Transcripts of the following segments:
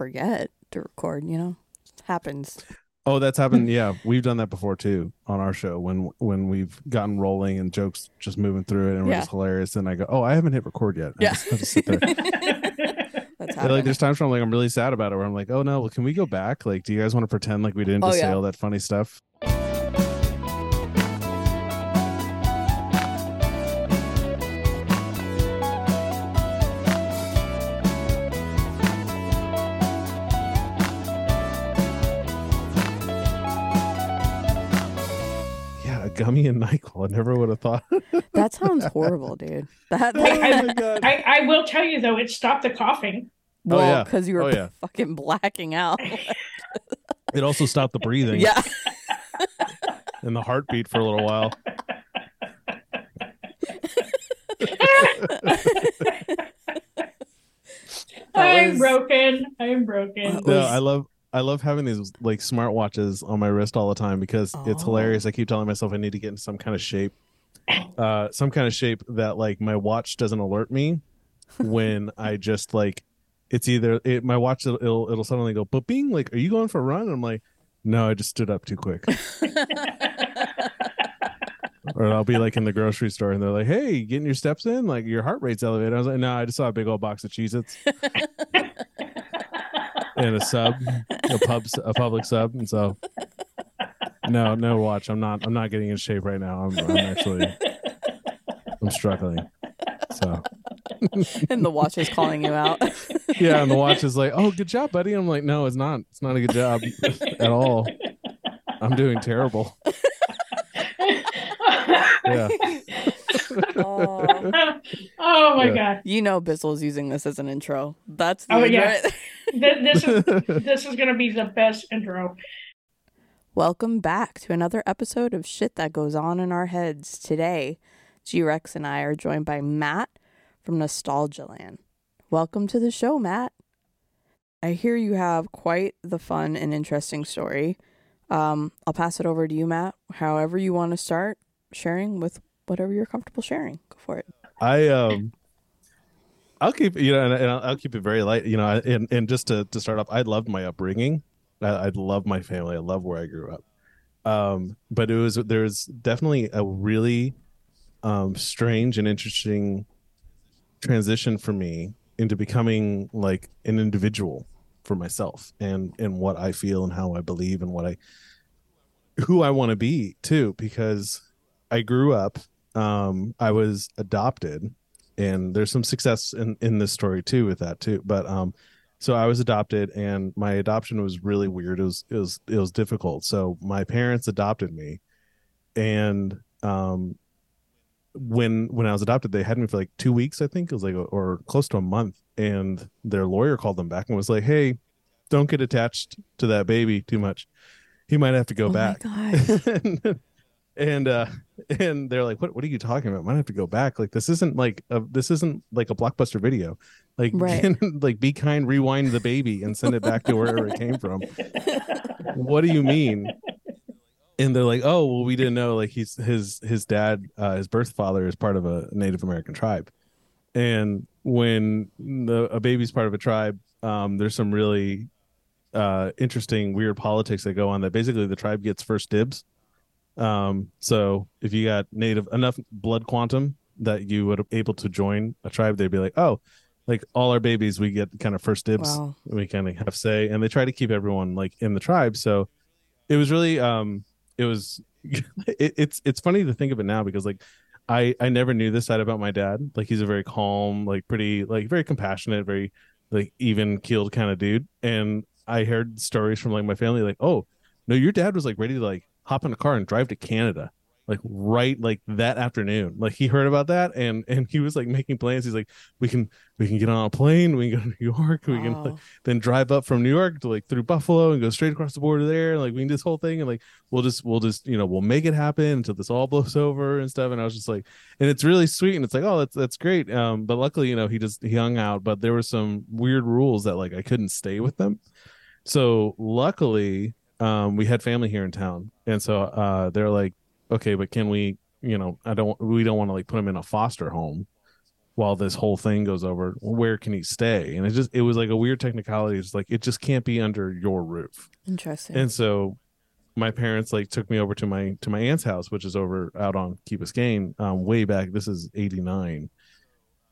forget to record. You know, happens. Oh, that's happened. Yeah, we've done that before too on our show when when we've gotten rolling and jokes just moving through it and we're Yeah. just hilarious. And I go, oh, I haven't hit record yet. I Yeah. just have to sit there. That's Yeah, like there's times where I'm like I'm really sad about it where I'm like, oh no, well, can we go back? Like, do you guys want to pretend like we didn't Oh, just say all that funny stuff? Gummy and Nyquil. I never would have thought. That sounds horrible, dude. That, oh that my god. I, I will tell you though, it stopped the coughing. Oh, well, yeah. because you were Oh, yeah. fucking blacking out. It also stopped the breathing yeah. and the heartbeat for a little while. I'm was- broken. I'm broken. No, I love I love having these like smartwatches on my wrist all the time because it's Oh. hilarious. I keep telling myself I need to get in some kind of shape, uh, some kind of shape that like my watch doesn't alert me when I just like it's either it, my watch it'll, it'll it'll suddenly go but bing like are you going for a run? And I'm like no, I just stood up too quick. or I'll be like in the grocery store and they're like, hey, getting your steps in? Like your heart rate's elevated. I was like, no, I just saw a big old box of Cheez Its and a sub, a pub, a public sub. And so, no, no watch. I'm not, I'm not getting in shape right now. I'm, I'm actually, I'm struggling. So, and the watch is calling you out. yeah. And the watch is like, oh, good job, buddy. I'm like, no, it's not. It's not a good job at all. I'm doing terrible. Yeah. oh, oh my Yeah. god. you know, Bizzle's using this as an intro. That's oh, the Oh, yeah. right- Th- This is this is gonna be the best intro. Welcome back to another episode of Shit That Goes On in Our Heads. Today, G Rex and I are joined by Matt from Nostalgia Land. Welcome to the show, Matt. I hear you have quite the fun and interesting story. Um, I'll pass it over to you, Matt. However, you want to start sharing with whatever you're comfortable sharing. Go for it. I um I'll keep you know and, and I'll, keep it very light you know and and just to to start off I loved my upbringing. I, I love my family. I love where I grew up. Um but it was there was definitely a really um strange and interesting transition for me into becoming like an individual for myself and and what I feel and how I believe and what I who I want to be too because I grew up um I was adopted and there's some success in in this story too with that too but um so I was adopted and my adoption was really weird. It was it was it was difficult. So my parents adopted me and um when when I was adopted they had me for like 2 weeks I think. It was like or close to a month. And their lawyer called them back and was like hey don't get attached to that baby too much. He might have to go Oh my back. and uh and they're like what what are you talking about? I might have to go back. Like this isn't like a, this isn't like a blockbuster video. Like Right. like be kind rewind the baby and send it back to wherever it came from. What do you mean? And they're like oh well we didn't know like he's his his dad uh his birth father is part of a native american tribe. And when the a baby's part of a tribe um there's some really uh interesting weird politics that go on that basically the tribe gets first dibs um so if you got native enough blood quantum that you would able to join a tribe they'd be like oh like all our babies we get kind of first dibs Wow. we kind of have say. And they try to keep everyone like in the tribe. So it was really um it was it, it's it's funny to think of it now because like i i never knew this side about my dad. Like he's a very calm like pretty like very compassionate very like even keeled kind of dude. And i heard stories from like my family like oh no your dad was like ready to like hop in a car and drive to canada like right like that afternoon like he heard about that and and he was like making plans he's like we can we can get on a plane we can go to new york we can like, then drive up from New York to like through Buffalo and go straight across the border there. Like we can do this whole thing and like we'll just we'll just you know we'll make it happen until this all blows over and stuff. And I was just like, and it's really sweet and it's like oh that's that's great. Um, but luckily you know he just he hung out, but there were some weird rules that like I couldn't stay with them. So luckily um we had family here in town, and so uh they're like okay, but can we you know I don't we don't want to like put him in a foster home while this whole thing goes over. Where can he stay? And it just it was like a weird technicality. It's like it just can't be under your roof. Interesting. and so my parents like took me over to my to my aunt's house which is over out on key biscayne um way back. This is 89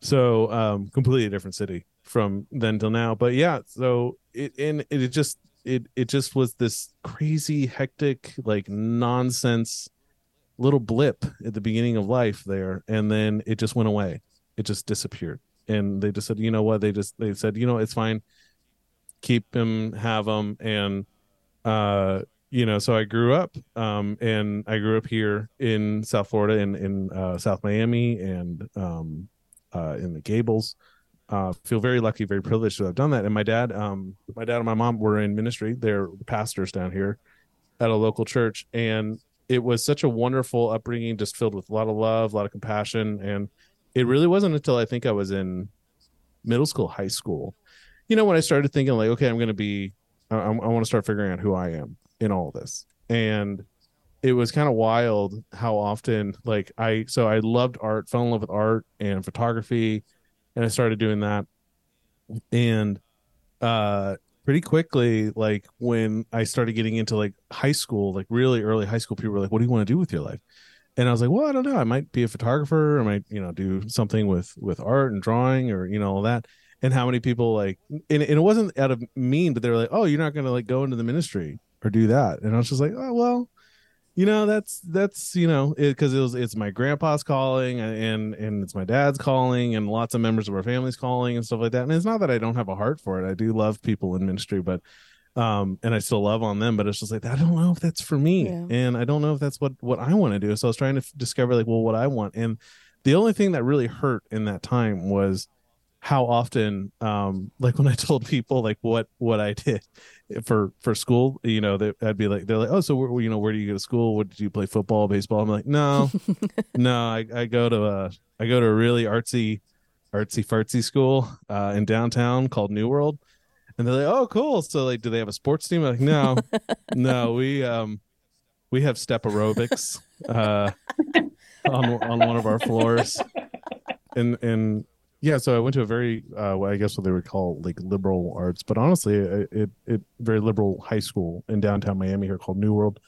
so um completely different city from then till now. But yeah so it and it, it just it it just was this crazy hectic like nonsense little blip at the beginning of life there and then it just went away. It just disappeared. And they just said you know what? They just they said you know it's fine. Keep him have him and uh you know so i grew up um and i grew up here in south florida in in uh, south miami and um uh in the gables uh feel very lucky very privileged to have done that. And my dad um my dad and my mom were in ministry. They're pastors down here at a local church. And it was such a wonderful upbringing just filled with a lot of love a lot of compassion. And it really wasn't until i think i was in middle school high school you know when i started thinking like okay i'm going to be i, I want to start figuring out who i am in all this. And it was kind of wild how often like i so i loved art fell in love with art and photography and i started doing that. And uh pretty quickly like when i started getting into like high school like really early high school people were like what do you want to do with your life? And i was like well i don't know. I might be a photographer. I might you know do something with with art and drawing or you know all that. And how many people like and, and it wasn't out of mean but they were like oh you're not to like go into the ministry or do that. And i was just like oh well you know that's that's you know because it, it, was it's my grandpa's calling and and it's my dad's calling and lots of members of our family's calling and stuff like that and it's not that i don't have a heart for it i do love people in ministry but um and i still love on them but it's just like i don't know if that's for me Yeah. and i don't know if that's what what i want to do so i was trying to f- discover like well what i want and the only thing that really hurt in that time was how often um like when i told people like what what i did for for school you know they, i'd be like they're like oh so where, you know where do you go to school? What did you play football baseball? I'm like no no I, I go to a i go to a really artsy artsy fartsy school uh in downtown called new world. And they're like oh cool. So like do they have a sports team? I'm like no no we um we have step aerobics uh on on one of our floors and and yeah so i went to a very uh what i guess what they would call like liberal arts but honestly it it, it very liberal high school in downtown miami here called new world.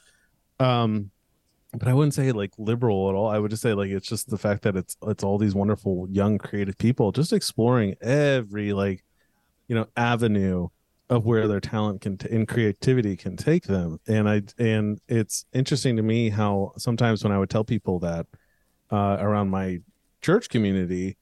Um but i wouldn't say like liberal at all. I would just say like it's just the fact that it's it's all these wonderful young creative people just exploring every like you know avenue of where their talent can t- and creativity can take them. And i and it's interesting to me how sometimes when i would tell people that uh around my church community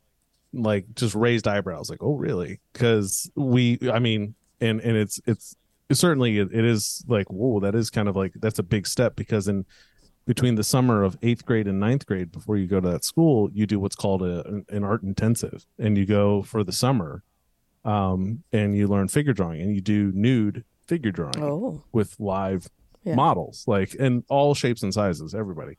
like just raised eyebrows like oh really because we i mean and and it's it's certainly it, it is like whoa that is kind of like that's a big step because in between the summer of eighth grade and ninth grade before you go to that school you do what's called a, an- an art intensive and you go for the summer um and you learn figure drawing and you do nude figure drawing oh, with live Yeah. models like in all shapes and sizes everybody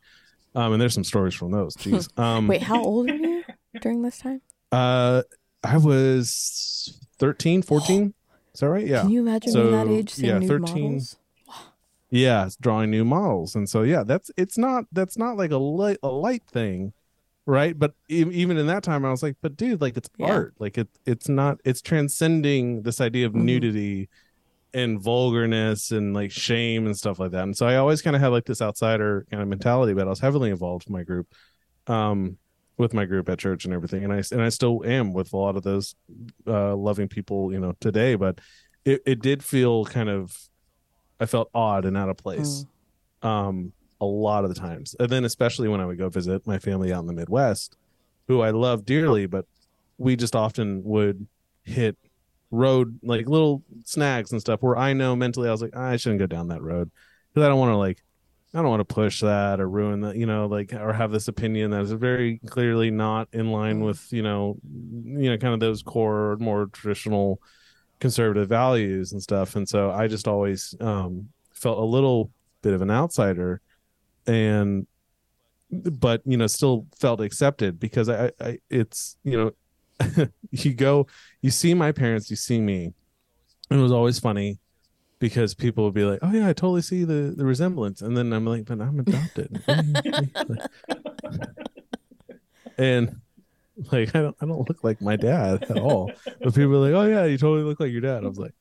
um and there's some stories from those jeez um wait, how old are you during this time? Uh i was 13 14 is that right? Yeah. Can you imagine being that age yeah, nude 13 models? yeah drawing new models. And so yeah that's it's not that's not like a light a light thing right? But even in that time i was like but dude like it's Yeah. art. Like it it's not it's transcending this idea of Mhm. nudity and vulgarness and like shame and stuff like that. And so i always kind of had like this outsider kind of mentality but i was heavily involved with my group. Um with my group at church and everything and i and i still am with a lot of those uh loving people you know today but it, it did feel kind of i felt odd and out of place um a lot of the times. And then especially when i would go visit my family out in the midwest who i love dearly but we just often would hit road like little snags and stuff where i know mentally i was like i shouldn't go down that road because i don't want to like i don't want to push that or ruin that you know like or have this opinion that is very clearly not in line Mm. with you know you know kind of those core more traditional conservative values and stuff. And so i just always um felt a little bit of an outsider and but you know still felt accepted because i i it's you know you go you see my parents you see me. It was always funny because people would be like oh yeah i totally see the the resemblance and then i'm like but i'm adopted and Like I don't I don't look like my dad at all. But people are like, oh yeah, you totally look like your dad. I was like,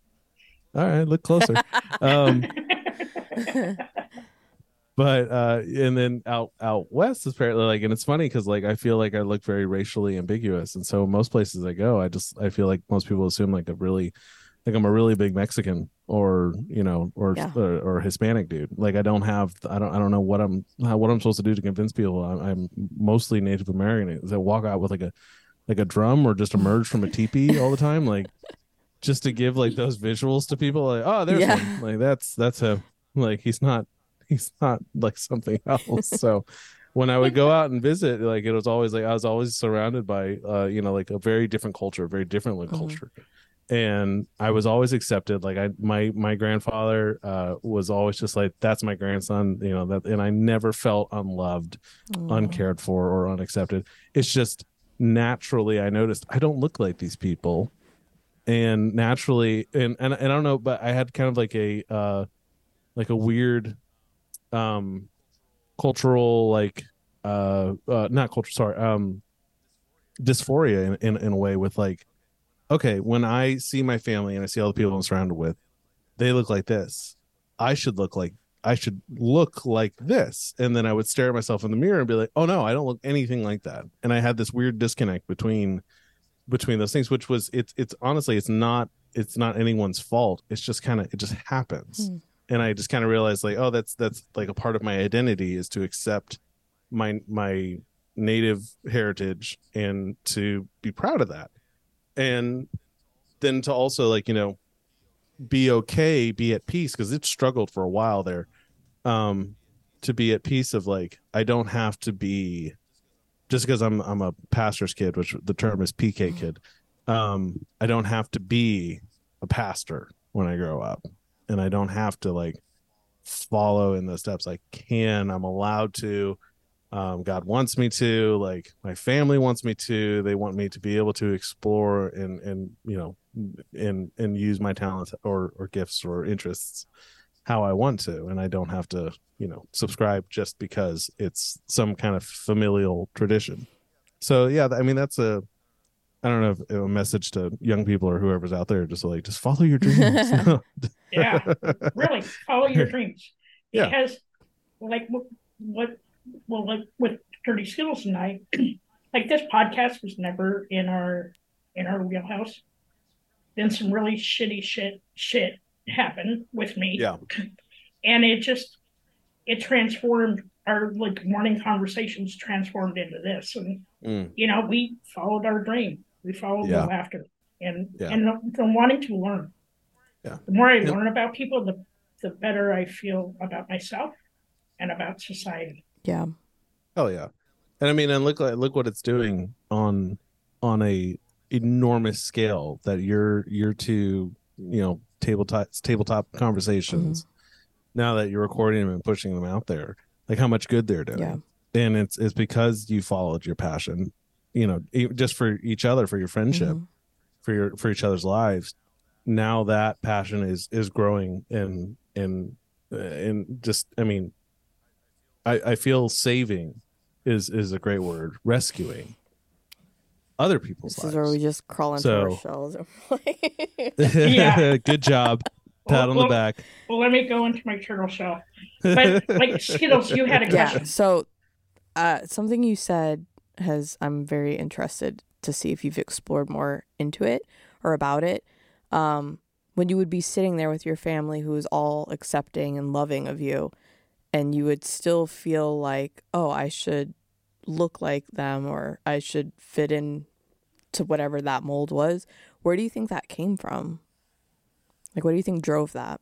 all right, look closer. um, but uh and then out out west is apparently like and it's funny because like i feel like i look very racially ambiguous and so most places i go i just i feel like most people assume like a really like i'm a really big mexican or you know or Yeah. or, or hispanic dude. Like i don't have i don't i don't know what i'm how, what i'm supposed to do to convince people. I'm, I'm mostly native american. Is i walk out with like a like a drum or just emerge from a teepee all the time? Like just to give like those visuals to people like oh there's Yeah. one. Like that's that's him. Like he's not he's not like something else. So when i would go out and visit like it was always like i was always surrounded by uh you know like a very different culture a very different like, Mhm. culture and i was always accepted like i my my grandfather uh was always just like that's my grandson you know that and i never felt unloved uncared for or unaccepted. It's just naturally i noticed i don't look like these people. And naturally and and, and i don't know but i had kind of like a uh like a weird um cultural like uh, uh not culture sorry um dysphoria in, in in a way with like okay when i see my family and i see all the people i'm surrounded with they look like this. I should look like i should look like this. And then i would stare at myself in the mirror and be like oh no i don't look anything like that. And i had this weird disconnect between between those things which was it's it's honestly it's not it's not anyone's fault. It's just kind of it just happens. Hmm. and i just kind of realized like oh that's that's like a part of my identity is to accept my my native heritage and to be proud of that and then to also like you know be okay be at peace because it struggled for a while there um to be at peace of like i don't have to be just because i'm i'm a pastor's kid which the term is pk kid um i don't have to be a pastor when i grow up. And i don't have to like follow in the steps i can. I'm allowed to um, God wants me to, like my family wants me to. They want me to be able to explore and and you know and and use my talents or or gifts or interests how I want to, and I don't have to you know subscribe just because it's some kind of familial tradition. So yeah, I mean that's a I don't know if a message to young people or whoever's out there, just like just follow your dreams. Yeah, really, follow your dreams. Yeah. Because, like, what, what, well, like with Dirty Skittles and I, like this podcast was never in our in our wheelhouse. Then some really shitty shit shit happened with me. yeah, and it just it transformed our like morning conversations transformed into this and Mm. you know we followed our dream we followed Yeah. the laughter and Yeah. and the, the wanting to learn Yeah. the more i Yeah. learn about people the the better i feel about myself and about society Yeah. Oh yeah, and I mean, and look like look what it's doing on on a enormous scale that you're you're to you know tabletop tabletop conversations. Now that you're recording them and pushing them out there, like how much good they're doing, Yeah. and it's it's because you followed your passion, you know, just for each other, for your friendship, Mhm. for your for each other's lives. Now that passion is is growing and and and just I mean, I I feel saving is is a great word. Rescuing other people's This lives. is where we just crawl into our So- shells. Yeah. Good job. Pat on the Well, back. well let me go into my turtle shell but like skittles you had a yeah. question So, uh, something you said has I'm very interested to see if you've explored more into it or about it. Um, when you would be sitting there with your family, who is all accepting and loving of you, and you would still feel like, oh, I should look like them or I should fit in to whatever that mold was. Where do you think that came from? Like, what do you think drove that?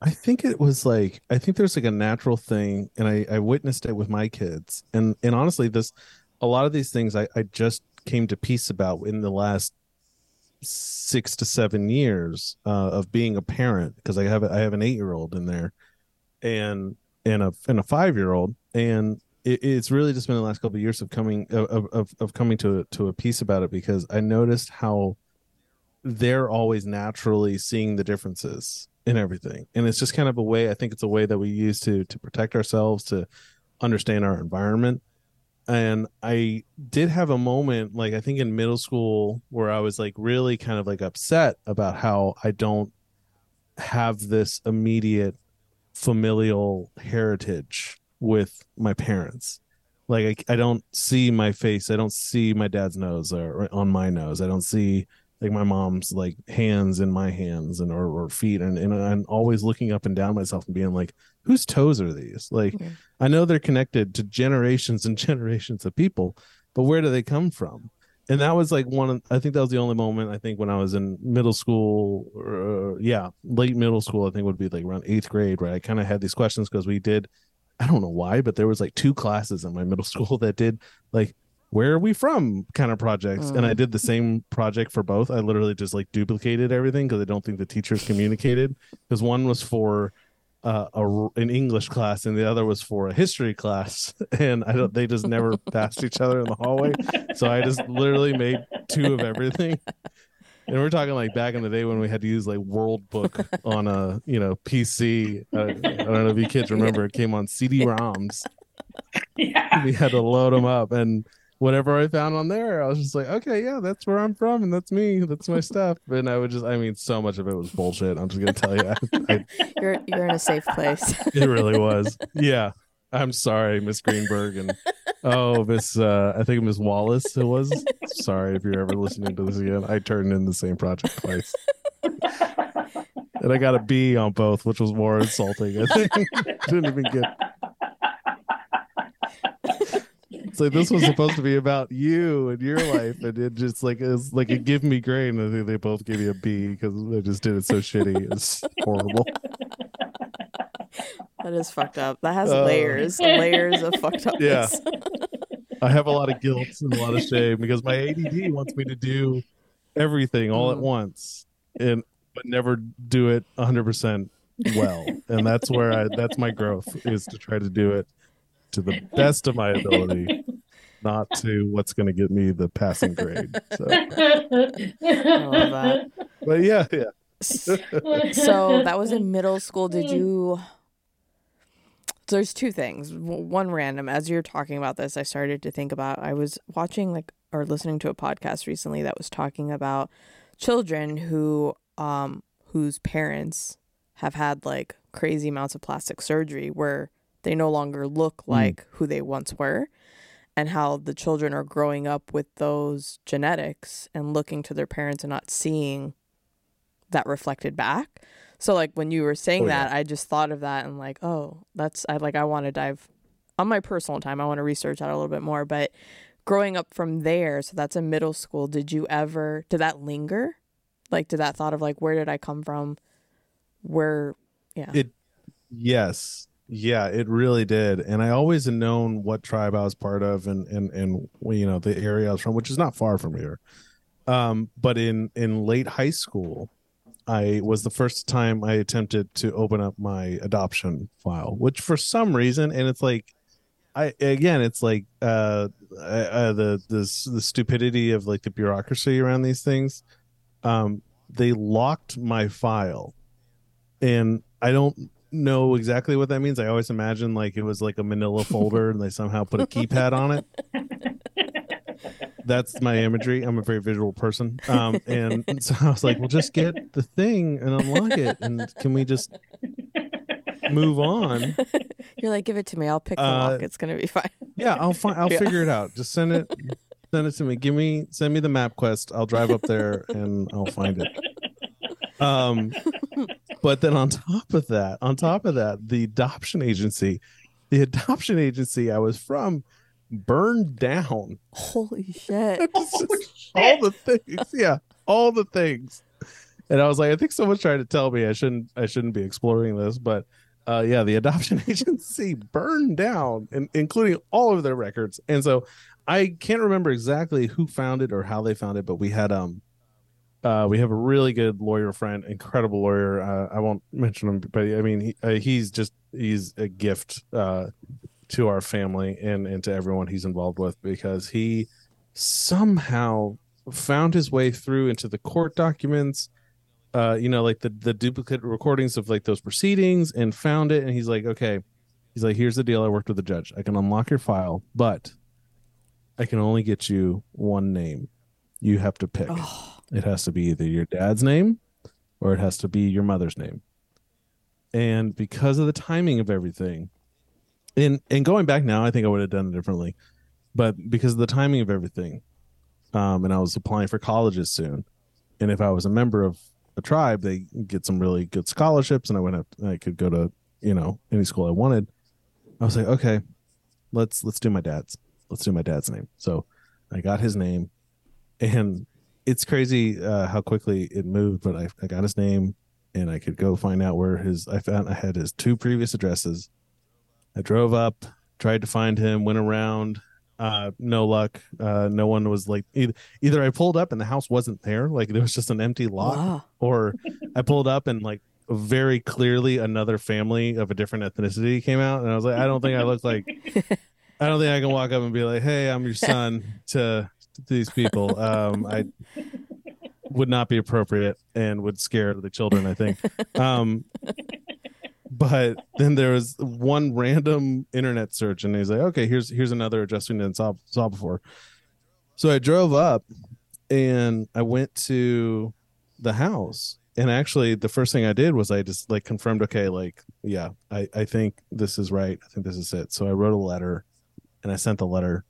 I think it was like I think there's like a natural thing, and I I witnessed it with my kids, and and honestly, this a lot of these things I I just came to peace about in the last six to seven years uh, of being a parent because I have I have an eight year old in there, and and a and a five year old, and it, it's really just been the last couple of years of coming of of of coming to to a piece about it because I noticed how they're always naturally seeing the differences in everything. And it's just kind of a way i think it's a way that we use to to protect ourselves to understand our environment. And I did have a moment, like I think in middle school, where I was like really kind of like upset about how I don't have this immediate familial heritage with my parents. Like I, I don't see my face, I don't see my dad's nose or, or on my nose. I don't see like my mom's like hands in my hands and or, or feet and, and I'm always looking up and down myself and being like, whose toes are these? Like Yeah. I know they're connected to generations and generations of people, but where do they come from? And that was like one of, I think that was the only moment I think when I was in middle school, or, yeah, late middle school, I think would be like around eighth grade, right I kind of had these questions because we did, I don't know why, but there was like two classes in my middle school that did like, where are we from kind of projects. And I Mm. did the same project for both. I literally just like duplicated everything because I don't think the teachers communicated because one was for, uh, a, an English class and the other was for a history class, and I don't. They just never passed each other in the hallway, so I just literally made two of everything. And we're talking like back in the day when we had to use like World Book on a you know PC. Uh, I don't know if you kids remember, it came on CD-ROMs. Yeah. We had to load them up, and whatever I found on there, I was just like, okay, yeah, that's where I'm from, and that's me, that's my stuff. And I would just, I mean, so much of it was bullshit. I'm just gonna tell you, I, You're you're in a safe place. It really was. Yeah. I'm sorry, Miss Greenberg and oh Miss uh I think Miss Wallace it was. Sorry if you're ever listening to this again. I turned in the same project twice. And I got a B on both, which was more insulting. I think didn't even get like this was supposed to be about you and your life, and it just like it's like a give me grain. and I think they both gave you a B because they just did it so shitty. It's horrible. That is fucked up. That has Uh, layers, layers of fucked up. Yeah. I have a lot of guilt and a lot of shame because my ADD wants me to do everything all at Mm. once and but never do it 100% well. And that's where I that's my growth is to try to do it to the best of my ability, not to what's going to get me the passing grade. So, but yeah, yeah. so that was in middle school. Did you? So there's two things. One random. As you're talking about this, I started to think about. I was watching like or listening to a podcast recently that was talking about children who um whose parents have had like crazy amounts of plastic surgery where they no longer look like who they once were and how the children are growing up with those genetics and looking to their parents and not seeing that reflected back. So like when you were saying Oh, yeah. that, I just thought of that and like, oh, that's I like I want to dive on my personal time. I want to research that a little bit more. But growing up from there, so that's in middle school. Did you ever did that linger? Like did that thought of like where did I come from? Where yeah. It yes. Yeah, it really did. And I always had known what tribe I was part of and and and you know the area I was from, which is not far from here. Um, but in in late high school, I was the first time I attempted to open up my adoption file, which for some reason, and it's like, I again, it's like uh, uh, the the the stupidity of like the bureaucracy around these things. Um, they locked my file, and I don't know exactly what that means. I always imagine like it was like a Manila folder, and they somehow put a keypad on it that's my imagery. I'm a very visual person. Um, and so I was like, well, just get the thing and unlock it. And can we just move on? You're like, give it to me. I'll pick the Uh, lock. It's gonna be fine. Yeah, I'll find, I'll Yeah. figure it out. Just send it, send it to me. Give me, send me the MapQuest. I'll drive up there and I'll find it. Um, but then on top of that, on top of that, the adoption agency, the adoption agency I was from burned down. Holy shit. all the things yeah all the things and i was like i think someone's trying to tell me i shouldn't i shouldn't be exploring this but uh yeah the adoption agency burned down and including all of their records and so i can't remember exactly who found it or how they found it but we had um uh we have a really good lawyer friend incredible lawyer. Uh, i won't mention him but i mean he, uh, he's just he's a gift uh to our family and and to everyone he's involved with because he somehow found his way through into the court documents uh you know like the the duplicate recordings of like those proceedings and found it. And he's like okay. He's like here's the deal. I worked with the judge. I can unlock your file but I can only get you one name. You have to pick. Oh, It has to be either your dad's name or it has to be your mother's name. And because of the timing of everything, and and going back now, I think I would have done it differently. But because of the timing of everything, um, and I was applying for colleges soon, and if I was a member of a tribe, they get some really good scholarships, and I went up, I could go to you know any school I wanted. I was like, okay, let's let's do my dad's. Let's do my dad's name. So I got his name, and it's crazy uh, how quickly it moved. But I, I got his name, and I could go find out where his. I found I had his two previous addresses. I drove up, tried to find him, went around. Uh, no luck. Uh, no one was like either, either I pulled up and the house wasn't there, like there was just an empty lot, wow. or I pulled up and like very clearly another family of a different ethnicity came out, and I was like, I don't think I look like, I don't think I can walk up and be like, Hey, I'm your son to, to these people. Um, I would not be appropriate and would scare the children. I think. Um, but then there was one random internet search, and he's like, "Okay, here's here's another address we didn't saw saw before." So I drove up, and I went to the house, and actually, the first thing I did was I just like confirmed, "Okay, like yeah, I I think this is right. I think this is it." So I wrote a letter, and I sent the letter,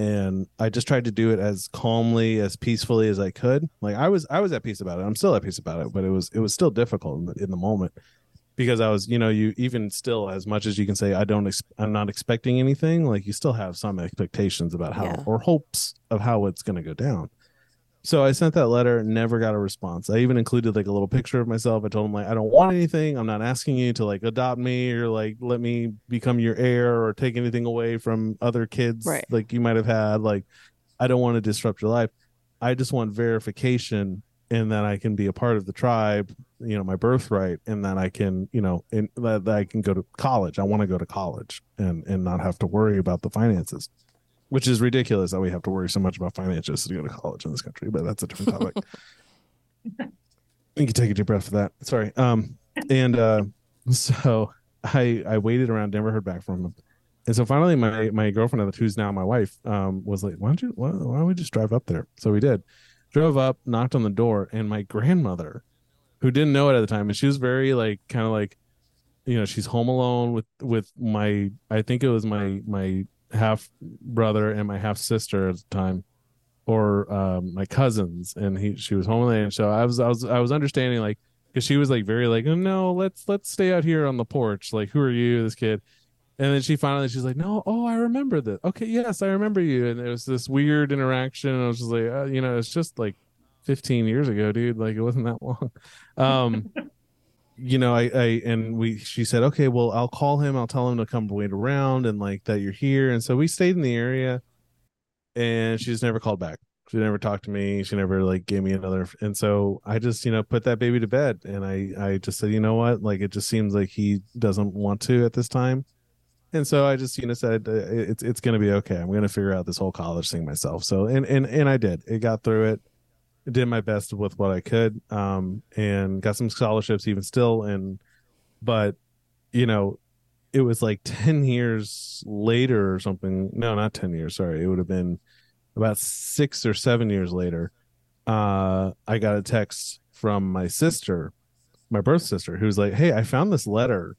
and I just tried to do it as calmly, as peacefully as I could. Like I was I was at peace about it. I'm still at peace about it, but it was it was still difficult in the, in the moment because I was, you know, you even still as much as you can say I don't, ex- I'm not expecting anything. Like you still have some expectations about how Yeah. or hopes of how it's going to go down. So I sent that letter, never got a response. I even included like a little picture of myself. I told him like I don't want anything. I'm not asking you to like adopt me or like let me become your heir or take anything away from other kids Right. like you might have had. Like I don't want to disrupt your life. I just want verification and that I can be a part of the tribe, you know, my birthright, and that I can, you know, and that, that I can go to college. I want to go to college and and not have to worry about the finances, which is ridiculous that we have to worry so much about finances to go to college in this country. But that's a different topic. you can take a deep breath for that. Sorry. Um, and uh, so I I waited around, never heard back from him. And so finally, my my girlfriend, who's now my wife, um, was like, "Why don't you? Why, why don't we just drive up there?" So we did. Drove up, knocked on the door, and my grandmother, who didn't know it at the time, and she was very like, kind of like, you know, she's home alone with with my, I think it was my my half brother and my half sister at the time, or um, my cousins, and he she was home alone. And so I was I was I was understanding like, because she was like very like, oh, no, let's let's stay out here on the porch. Like, who are you, this kid? And then she finally she's like, no, oh, I remember this. Okay, yes, I remember you. And it was this weird interaction. And I was just like, uh, you know, it's just like 15 years ago, dude. Like it wasn't that long. Um, you know, I, I and we she said, okay, well, I'll call him. I'll tell him to come wait around and like that you're here. And so we stayed in the area, and she just never called back. She never talked to me. She never like gave me another. And so I just, you know, put that baby to bed. And I, I just said, you know what? Like it just seems like he doesn't want to at this time. And so I just, you know, said uh, it's it's going to be okay. I'm going to figure out this whole college thing myself. So and and and I did. It got through it. Did my best with what I could. Um, and got some scholarships even still. And but, you know, it was like 10 years later or something. No, not 10 years. Sorry, it would have been about six or seven years later. Uh, I got a text from my sister, my birth sister, who's like, "Hey, I found this letter."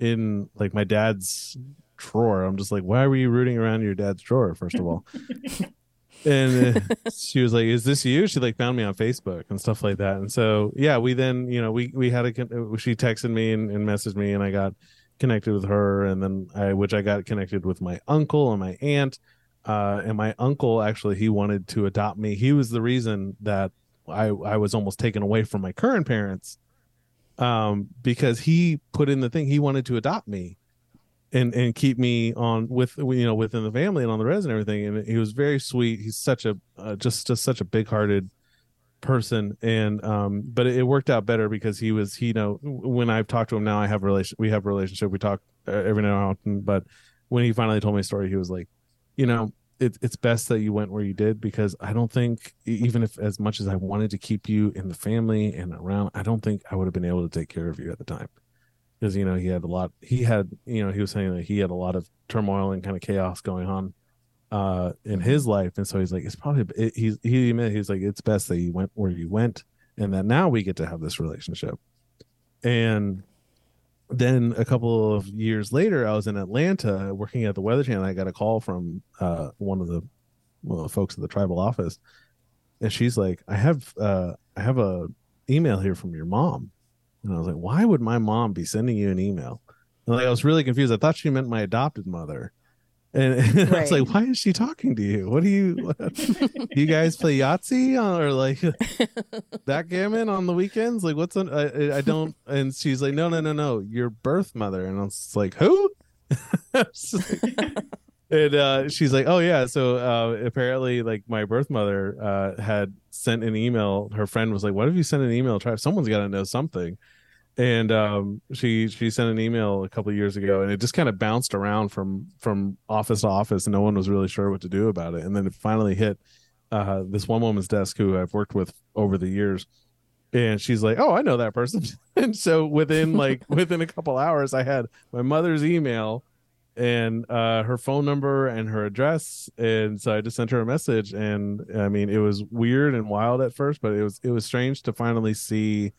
in like my dad's drawer. I'm just like, why were you rooting around your dad's drawer? First of all, and uh, she was like, "Is this you?" She like found me on Facebook and stuff like that. And so yeah, we then you know we we had a she texted me and, and messaged me, and I got connected with her, and then I which I got connected with my uncle and my aunt. Uh, and my uncle actually he wanted to adopt me. He was the reason that I I was almost taken away from my current parents um because he put in the thing he wanted to adopt me and and keep me on with you know within the family and on the res and everything. And he was very sweet. He's such a uh, just just such a big hearted person. And um but it, worked out better because he was he you know when i've talked to him now i have relation we have relationship. We talk uh, every now and then but when he finally told me a story he was like you know it, it's best that you went where you did because I don't think even if as much as I wanted to keep you in the family and around, I don't think I would have been able to take care of you at the time because you know he had a lot. He had you know he was saying that he had a lot of turmoil and kind of chaos going on uh in his life. And so he's like it's probably it, he's he admitted he's like it's best that you went where you went and that now we get to have this relationship. And then a couple of years later i was in atlanta working at the weather channel. I got a call from uh one of the well, folks at the tribal office. And she's like i have uh i have a email here from your mom and i was like why would my mom be sending you an email and like i was really confused i thought she meant my adopted mother and, and I was like, "Why is she talking to you? What do you? do you guys play Yahtzee or like backgammon on the weekends? Like, what's on? I, I- don't." And she's like, "No, no, no, no, your birth mother." And I was like, "Who?" Was like- and uh, she's like, "Oh yeah." So uh, apparently, like my birth mother uh, had sent an email. Her friend was like, "What if you send an email? Try someone's got to know something." And um she she sent an email a couple of years ago and it just kind of bounced around from from office to office. And no one was really sure what to do about it. And then it finally hit uh this one woman's desk who i've worked with over the years. And she's like oh i know that person. And so within like within a couple hours i had my mother's email and uh her phone number and her address. And so i just sent her a message. And i mean it was weird and wild at first but it was it was strange to finally see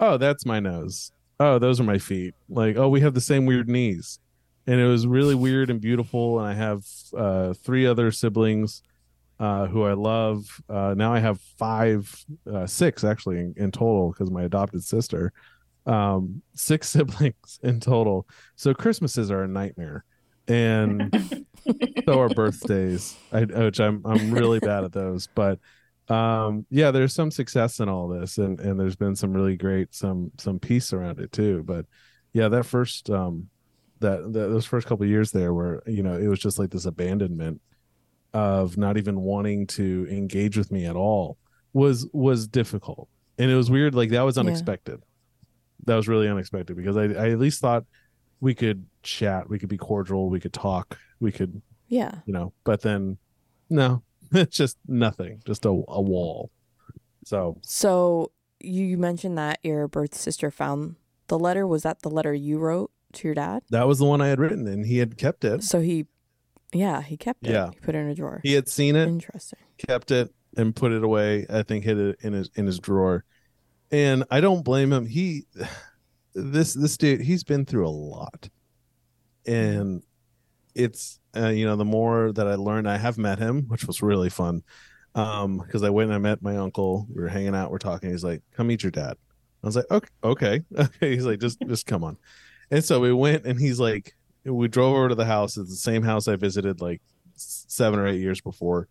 oh that's my nose. Oh those are my feet. Like oh we have the same weird knees. And it was really weird and beautiful. And i have uh three other siblings uh who i love. Uh now i have five uh six actually in, in total because my adopted sister. Um six siblings in total. So christmases are a nightmare. And so are birthdays. I, which i'm i'm really bad at those. But um yeah there's some success in all this and and there's been some really great some some peace around it too but yeah that first um that, that those first couple of years there where you know it was just like this abandonment of not even wanting to engage with me at all was was difficult and it was weird like that was Yeah. unexpected that was really unexpected because I, I at least thought we could chat we could be cordial we could talk we could Yeah. you know but then no it's just nothing just a, a wall so So you mentioned that your birth sister found the letter. Was that the letter you wrote to your dad? that was the one i had written and he had kept it So he, yeah, he kept it. Yeah. He put it in a drawer. he had seen it Interesting. kept it and put it away i think hid it in his in his drawer and i don't blame him he this this dude he's been through a lot and it's uh, you know the more that i learned i have met him which was really fun. Um because i went and i met my uncle we were hanging out we're talking he's like come meet your dad. I was like okay okay. Okay he's like just just come on. And so we went and he's like we drove over to the house it's the same house i visited like seven or eight years before.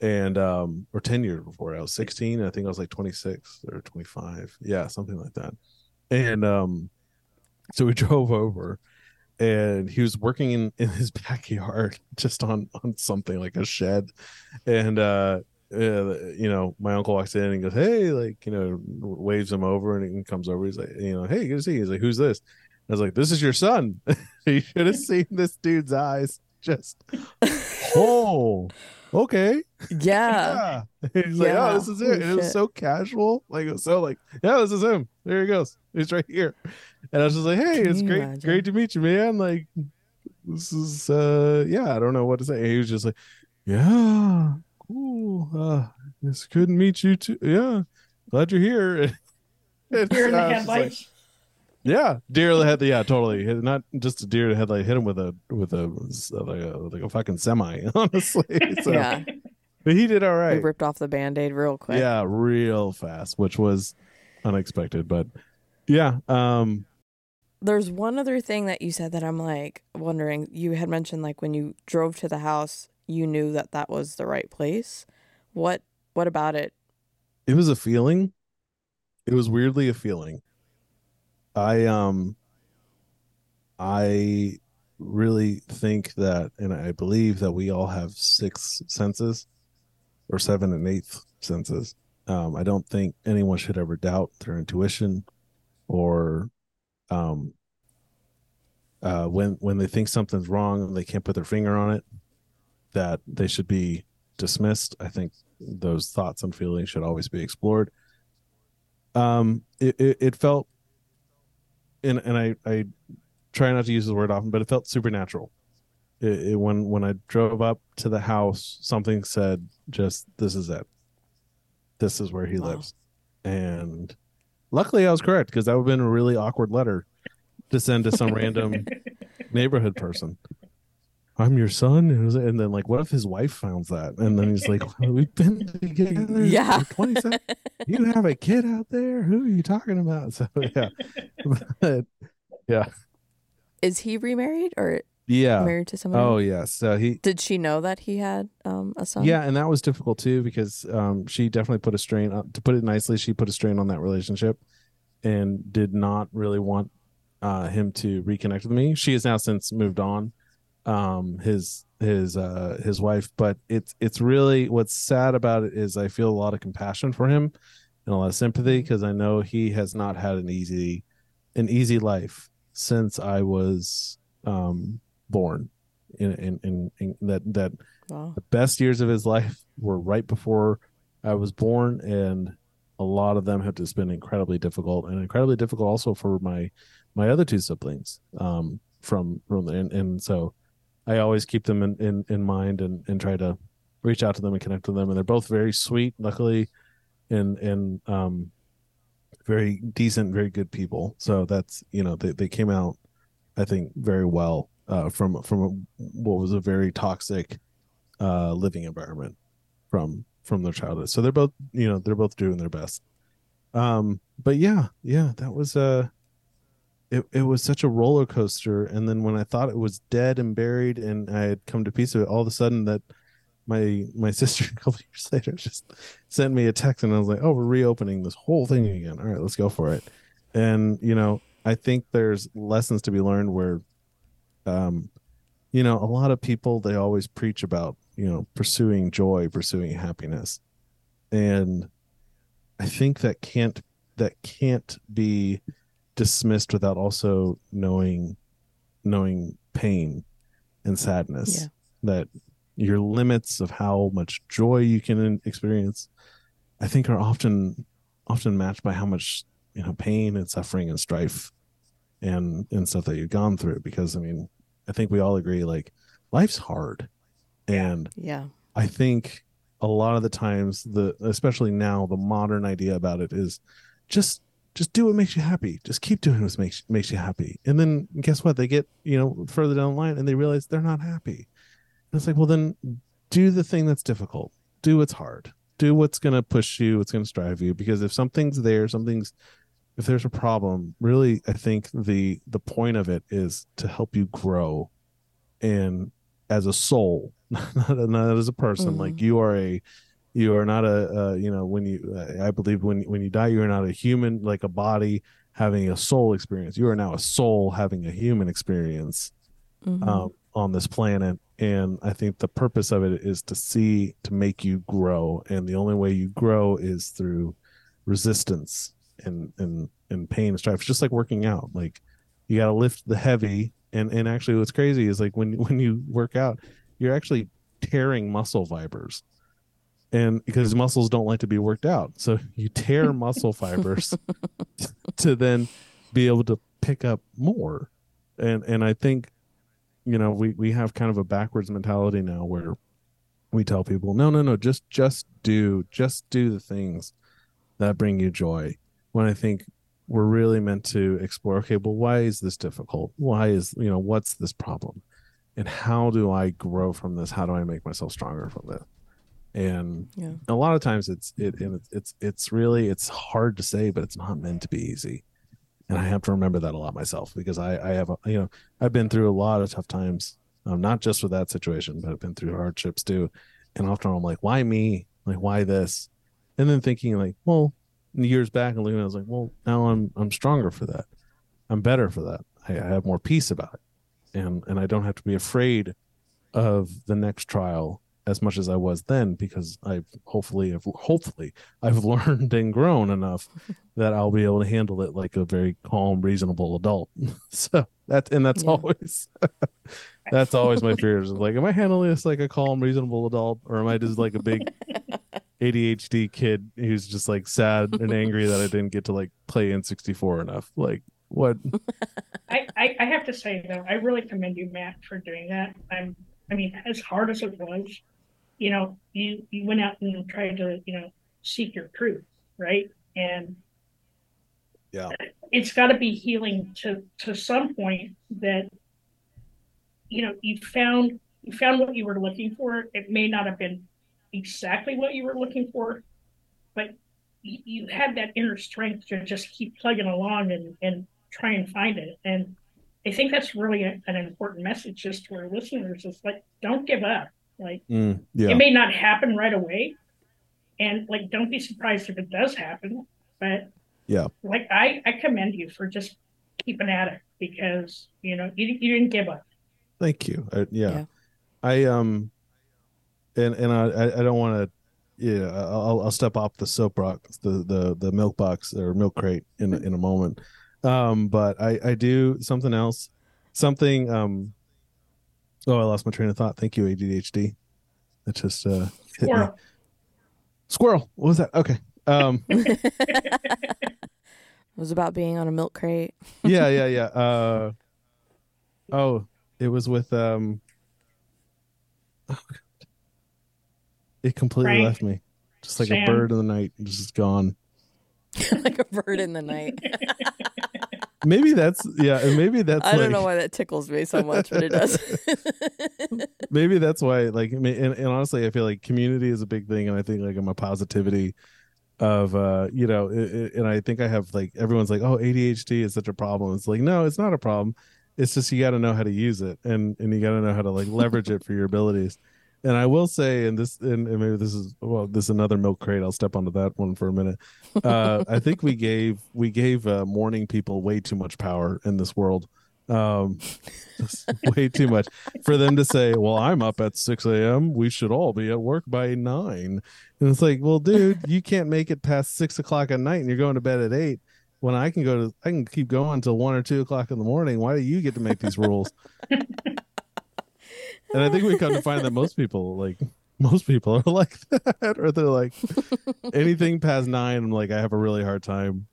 And um or 10 years before i was 16 i think i was like 26 or 25 yeah something like that. And um so we drove over and he was working in in his backyard just on on something like a shed and uh uh, you know, my uncle walks in and goes, "Hey," like you know, waves him over, and he comes over. He's like, "You know, hey, good to see you." He's like, "Who's this?" I was like, "This is your son." you should have seen this dude's eyes. Just, oh, okay, Yeah. yeah. He's like, oh, this is it. And it was so casual. Like, it was so like, yeah, this is him. There he goes. He's right here. And I was just like, hey, Can it's great, imagine? great to meet you, man. Like, this is, uh, yeah, I don't know what to say. He was just like, yeah, cool. Uh, it's good to meet you too. Yeah, glad you're here. And Deer in the I like, headlights. yeah, deer in the head. Yeah, totally. Not just a deer in the headlight. Hit him with a with a like a like a fucking semi. Honestly, so, Yeah. But he did all right. We right. ripped off the band aid real quick. Yeah, real fast, which was unexpected. But yeah, um, There's one other thing that you said that I'm like wondering. You had mentioned like when you drove to the house, you knew that that was the right place. What what about it? it was a feeling. It was weirdly a feeling. I um I really think that and I believe that we all have six senses or seven and eighth senses. Um I don't think anyone should ever doubt their intuition or um uh when when they think something's wrong and they can't put their finger on it that they should be dismissed. I think those thoughts and feelings should always be explored. Um, it, it, it felt, and and I I try not to use the word often, but it felt supernatural. it, it, when when I drove up to the house, something said, "Just this is it. This is where he Wow. lives." And luckily, I was correct because that would have been a really awkward letter to send to some random neighborhood person. I'm your son, and it was- then like, what if his wife found that? And then he's like, well, "We've been together Yeah. for 27 You have a kid out there? Who are you talking about?" So yeah, but, Is he remarried or yeah. married to someone? Oh yeah. So he Did she know that he had um a son? Yeah, and that was difficult too because um, she definitely put a strain. On, to put it nicely, she put a strain on that relationship, and did not really want uh, him to reconnect with me. She has now since moved on. Um, his his uh, his wife, but it's it's really what's sad about it is I feel a lot of compassion for him and a lot of sympathy because I know he has not had an easy an easy life since I was um, born. In, in in that that Wow. the best years of his life were right before I was born, and a lot of them have just been incredibly difficult, and incredibly difficult also for my my other two siblings. Um, from from and, and so I always keep them in, in in mind and and try to reach out to them and connect with them, and they're both very sweet, luckily, and and um, very decent, very good people. So that's you know they they came out, I think, very well uh, from from a, what was a very toxic uh living environment from from their childhood. So they're both you know they're both doing their best. Um but yeah yeah that was uh it, it was such a roller coaster. And then when i thought it was dead and buried and i had come to peace with it all of a sudden that my my sister a couple years later just sent me a text and i was like oh we're reopening this whole thing again. All right let's go for it. And you know i think there's lessons to be learned where um you know a lot of people they always preach about you know pursuing joy pursuing happiness and i think that can't that can't be dismissed without also knowing knowing pain and sadness Yeah. that your limits of how much joy you can experience i think are often often matched by how much you know pain and suffering and strife and and stuff that you've gone through because i mean i think we all agree like life's hard and Yeah. I think a lot of the times the especially now the modern idea about it is just just do what makes you happy. Just keep doing what makes makes you happy. And then guess what? They get, you know, further down the line and they realize they're not happy. And it's like, well then do the thing that's difficult. Do what's hard. Do what's gonna push you, what's gonna strive you. Because if something's there, something's if there's a problem, really I think the the point of it is to help you grow and as a soul not, not as a person. Mhm. like you are a you are not a uh, you know when you i believe when when you die you are not a human like a body having a soul experience. You are now a soul having a human experience Mhm. um, on this planet. And i think the purpose of it is to see to make you grow. And the only way you grow is through resistance and and and pain and strife. It's just like working out. Like you got to lift the heavy. And and actually what's crazy is like when when you work out you're actually tearing muscle fibers. And because muscles don't like to be worked out. So you tear muscle fibers to then be able to pick up more. And and i think you know we we have kind of a backwards mentality now where we tell people no no no just just do just do the things that bring you joy when i think we're really meant to explore okay well why is this difficult? Why is you know what's this problem? And how do i grow from this? How do i make myself stronger from this and Yeah. a lot of times it's it and it's it's it's really it's hard to say but it's not meant to be easy. And i have to remember that a lot myself because i i have a, you know i've been through a lot of tough times um, not just with that situation but i've been through hardships too. And often i'm like why me? Like why this? And then thinking like well years back and looking i was like well now i'm i'm stronger for that i'm better for that i, I have more peace about it and and i don't have to be afraid of the next trial as much as I was then because I hopefully have hopefully I've learned and grown enough that I'll be able to handle it like a very calm, reasonable adult. so that and that's Yeah. always that's always my fears. of Like, am I handling this like a calm, reasonable adult, or am I just like a big ADHD kid who's just like sad and angry that I didn't get to like play in sixty four enough? Like, what? I, I I, I have to say though, I really commend you, Matt, for doing that. I'm, I mean, as hard as it was, you know, you you went out and tried to, you know, seek your truth, right? And Yeah. it's got to be healing to to some point that, you know, you found you found what you were looking for. It may not have been exactly what you were looking for, but you, you had that inner strength to just keep plugging along and and try and find it. And I think that's really a, an important message just to our listeners is like, don't give up. Like, Mm, yeah. it may not happen right away. And like, don't be surprised if it does happen. But Yeah. like, I, I commend you for just keeping at it because, you know, you, you didn't give up. Thank you. I, yeah. Yeah. I um and and I I I don't want to yeah, I'll I'll step off the soapbox, the the the milk box or milk crate in a- in a moment. Um but I I do something else. Something um Oh, I lost my train of thought. Thank you ADHD. It just uh hit me. Squirrel. Squirrel. What was that? Okay. Um It was about being on a milk crate. yeah, yeah, yeah. Uh oh, it was with um oh, it completely Frank, left me. Just like a bird in the night, just gone. like a bird in the night. Maybe that's yeah, and maybe that's I like don't know why that tickles me so much, but it does. maybe that's why like and, and honestly I feel like community is a big thing and I think like I'm a positivity of uh you know it, it- and I think I have like everyone's like oh ADHD is such a problem. It's like no, it's not a problem. It's just you got to know how to use it and and you got to know how to like leverage it for your abilities. And I will say, and this, and, and maybe this is well, this is another milk crate. I'll step onto that one for a minute. Uh, I think we gave we gave uh, morning people way too much power in this world, um, way too much for them to say, "Well, I'm up at six a.m. We should all be at work by 9. And it's like, well, dude, you can't make it past six o'clock at night, and you're going to bed at eight. When I can go to, I can keep going until one or two o'clock in the morning. Why do you get to make these rules? and I think we come to find that most people like most people are like that, or they're like anything past nine. I'm like I have a really hard time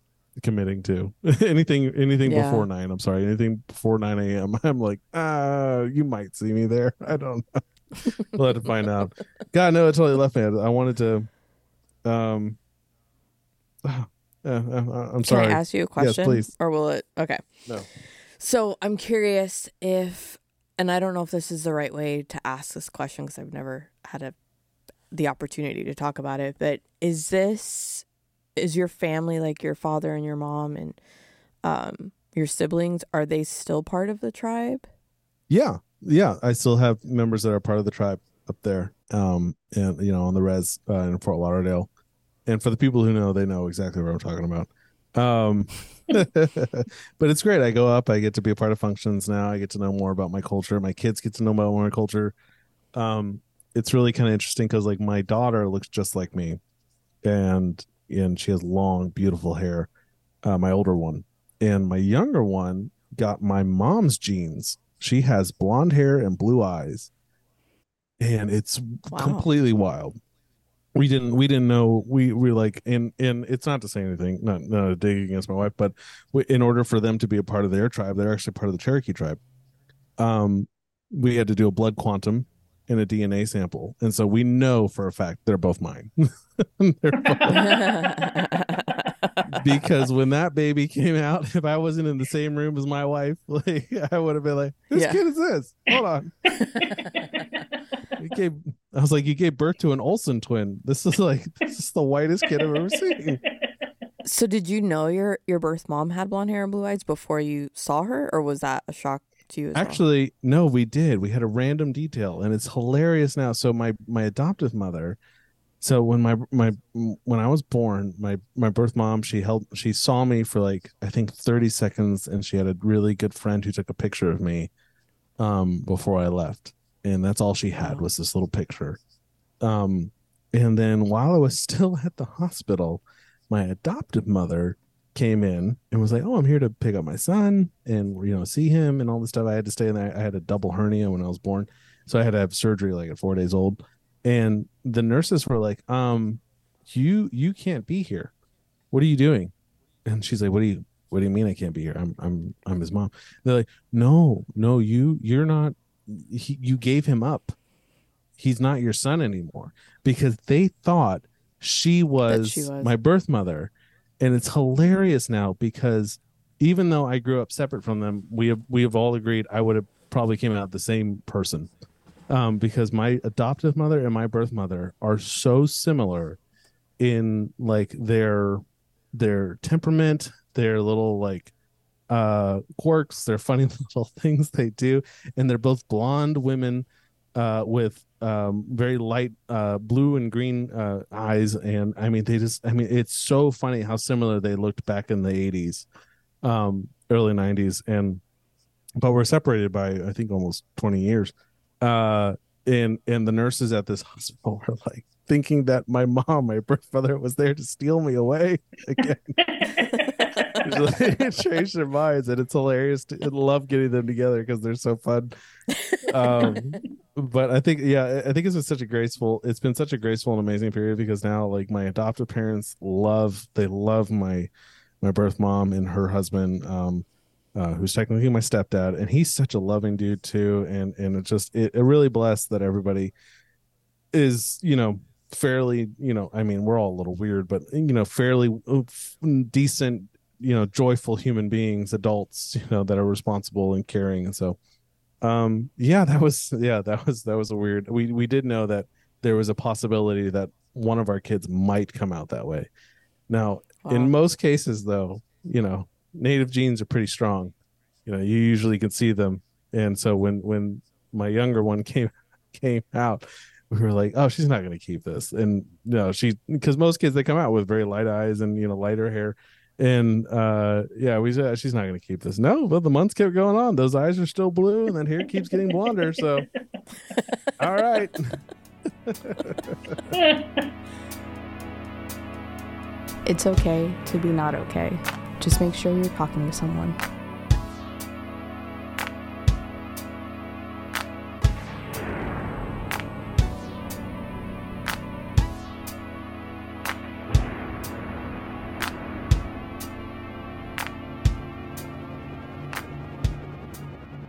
committing to anything. Anything Yeah. before nine, I'm sorry. Anything before nine a.m. I'm like, ah, you might see me there. I don't know. we'll have to find out. God, no, it totally left me. I wanted to. Um. yeah, I'm Can sorry. I ask you a question? Yes, please. Or will it? Okay. No. So I'm curious if, and I don't know if this is the right way to ask this question because I've never had a the opportunity to talk about it. But is this is your family like your father and your mom and um your siblings? Are they still part of the tribe? Yeah, yeah. I still have members that are part of the tribe up there, um, and you know, on the res uh, in Fort Lauderdale. And for the people who know, they know exactly what I'm talking about. Um, but it's great. I go up. I get to be a part of functions now. I get to know more about my culture. My kids get to know about my culture. Um, it's really kind of interesting because like my daughter looks just like me, and and she has long, beautiful hair. Uh, my older one, and my younger one got my mom's genes. She has blonde hair and blue eyes, and it's Wow. completely wild. We didn't we didn't know we we like and and it's not to say anything, not not a dig against my wife, but we, in order for them to be a part of their tribe, they're actually part of the Cherokee tribe. Um, we had to do a blood quantum and a DNA sample, and so we know for a fact they're both mine. They're both- because when that baby came out, if I wasn't in the same room as my wife, like I would have been like, "Whose Yeah. kid is this? Hold on." You gave, I was like, "You gave birth to an Olsen twin. This is like, this is the whitest kid I've ever seen." so did you know your your birth mom had blonde hair and blue eyes before you saw her, or was that a shock to you? As well? Actually, no, we did. We had a random detail, and it's hilarious now. So my my adoptive mother, so when my my when I was born, my my birth mom, she held she saw me for like I think thirty seconds, and she had a really good friend who took a picture of me, um, before I left, and that's all she had was this little picture, um, and then while I was still at the hospital, my adoptive mother came in and was like, "Oh, I'm here to pick up my son and you know see him and all this stuff." I had to stay in there. I had a double hernia when I was born, so I had to have surgery like at four days old. And the nurses were like, "Um, you you can't be here. What are you doing?" And she's like, "What do you what do you mean I can't be here? I'm I'm I'm his mom. They're like, no, no, you you're not. He, you gave him up. He's not your son anymore because they thought she was, she was. my birth mother, and it's hilarious now because even though I grew up separate from them, we have we have all agreed I would have probably came out the same person. Um, because my adoptive mother and my birth mother are so similar in like their their temperament, their little like uh quirks, their funny little things they do, and they're both blonde women uh with um very light uh blue and green uh eyes. And I mean they just I mean it's so funny how similar they looked back in the 80s um early 90s and but we're separated by I think almost 20 years. Uh and and the nurses at this hospital were like thinking that my mom my birth mother was there to steal me away again they changed their minds and it's hilarious to love getting them together because they're so fun. Um but i think yeah i think it's been such a graceful it's been such a graceful and amazing period because now like my adoptive parents love they love my my birth mom and her husband um uh, who's technically my stepdad and he's such a loving dude too and and it just it, it really blessed that everybody is you know fairly you know i mean we're all a little weird but you know fairly decent you know joyful human beings adults you know that are responsible and caring. And so um yeah that was yeah that was that was a weird we we did know that there was a possibility that one of our kids might come out that way. Now Wow. in most cases though you know native genes are pretty strong. You know you usually can see them. And so when when my younger one came came out we were like oh she's not going to keep this. And you know she because most kids they come out with very light eyes and you know lighter hair and uh yeah we said she's not to keep this no but the months kept going on those eyes are still blue and then hair keeps getting blonder so all right It's okay to be not okay. Just make sure you're talking to someone.